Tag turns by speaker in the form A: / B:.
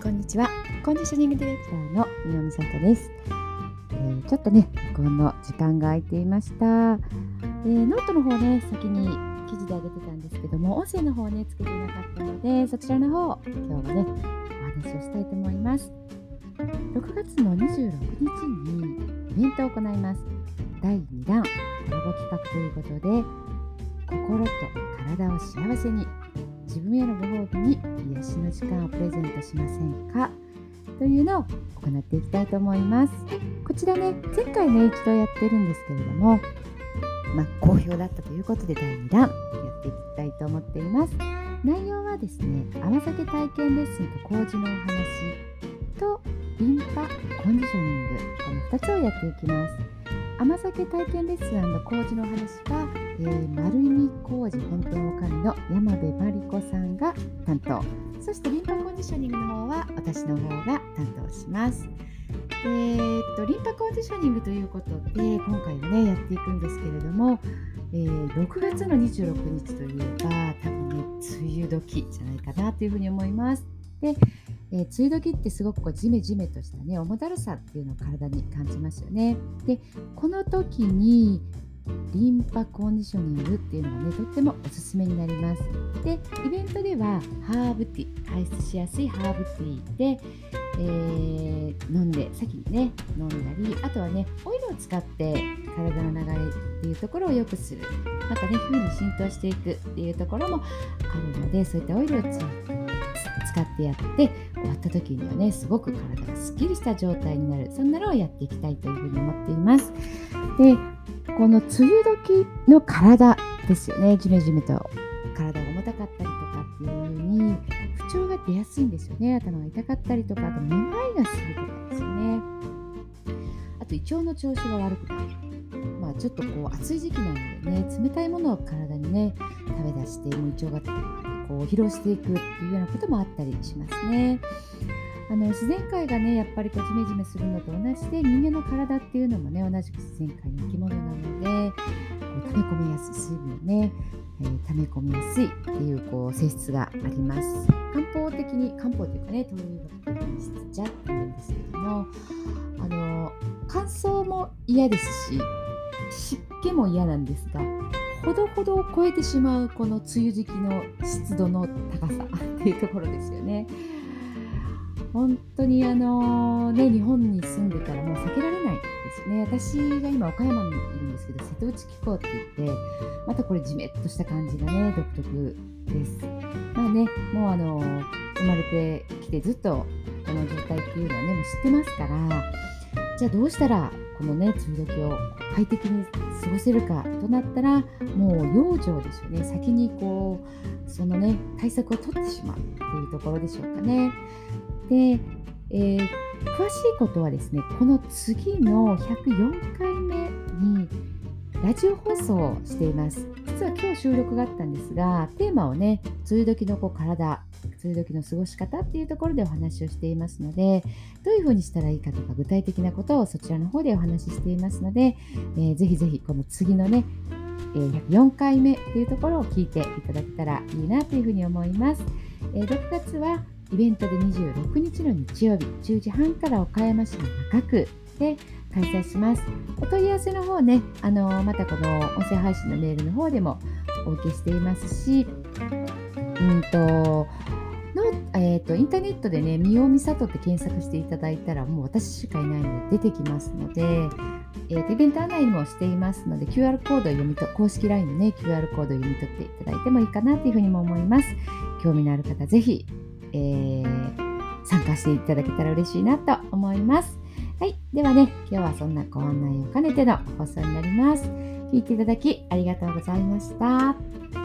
A: こんにちは。コンディショニングディレクターの三尾美里です、えー、ちょっとね録音の時間が空いていました、えー、ノートの方ね先に記事で上げてたんですけども音声の方ねつけてなかったのでそちらの方今日はねお話をしたいと思います。6月の26日にイベントを行います。第2弾コラボ企画ということで心と体を幸せに。自分へのご褒美に癒しの時間をプレゼントしませんか？というのを行っていきたいと思います。こちらね前回ね一度やってるんですけれどもまあ、好評だったということで第2弾やっていきたいと思っています。内容はですね甘酒体験レッスンと麹のお話とリンパコンディショニングこの2つをやっていきます。甘酒体験レッスン麹のお話は、えー、丸見麹本店おかみの山部真理子さんが担当そしてリンパコンディショニングの方は私の方が担当しますえー、っとリンパコンディショニングということで今回はねやっていくんですけれども、えー、6月の26日といえば多分ね梅雨時じゃないかなというふうに思います。でえー、梅雨時ってすごくこうジメジメとしたね重だるさっていうのを体に感じますよね。でこの時にリンパコンディショニングっていうのがねとってもおすすめになります。でイベントではハーブティー排出しやすいハーブティーで、えー、飲んで先にね飲んだりあとはねオイルを使って体の流れっていうところを良くする。またね皮膚に浸透していくっていうところもあるのでそういったオイルを使ってやって終わった時にはねすごく体がすっきりした状態になる。そんなのをやっていきたいというふうに思っています。でこの梅雨時の体ですよね。ジメジメと体が重たかったりとかっていう風に不調が出やすいんですよね。頭が痛かったりとかあとめまいがするとかですよね。あと胃腸の調子が悪くなるまあちょっとこう暑い時期なのでね冷たいものを体にね食べ出して胃腸がこう疲労していくっていうようなこともあったりしますね。あの自然界がねやっぱりこうジメジメするのと同じで人間の体っていうのもね同じく自然界の生き物なのでこう溜め込みやすい水分ね、えー、溜め込みやすいっていうこう性質があります漢方的に漢方というかね東洋学的に質じゃっていうんですけどもあの乾燥も嫌ですし湿気も嫌なんですがほどほどを超えてしまうこの梅雨時期の湿度の高さっていうところですよね。本当にあのね日本に住んでたらもう避けられないですね。私が今岡山にいるんですけど瀬戸内気候って言ってまたこれじめっとした感じがね独特です。まあねもうあの生まれてきてずっとこの状態っていうのはねもう知ってますからじゃあどうしたらこのね梅雨時を快適に過ごせるかとなったらもう養生ですよね。先にこうそのね対策を取ってしまうっていうところでしょうかね。で、えー、詳しいことはですねこの次の104回目にラジオ放送をしています実は今日収録があったんですがテーマをね梅雨時のこう体梅雨時の過ごし方っていうところでお話をしていますのでどういうふうにしたらいいかとか具体的なことをそちらの方でお話ししていますので、えー、ぜひぜひこの次のね104回目というところを聞いていただけたらいいなというふうに思います。6月はイベントで26日の日曜日10時半から岡山市の中区で開催します。お問い合わせの方ね、あのまたこの音声配信のメールの方でもお受けしていますし、うんと、のえーと、インターネットでね、みおみさとって検索していただいたら、もう私しかいないので出てきますので、えーと、イベント案内もしていますので、QR コードを読み取公式 LINE のね、QR コードを読み取っていただいてもいいかなというふうにも思います。興味のある方、ぜひえー、参加していただけたら嬉しいなと思います。はい。ではね、今日はそんなご案内を兼ねての放送になります。聞いていただきありがとうございました。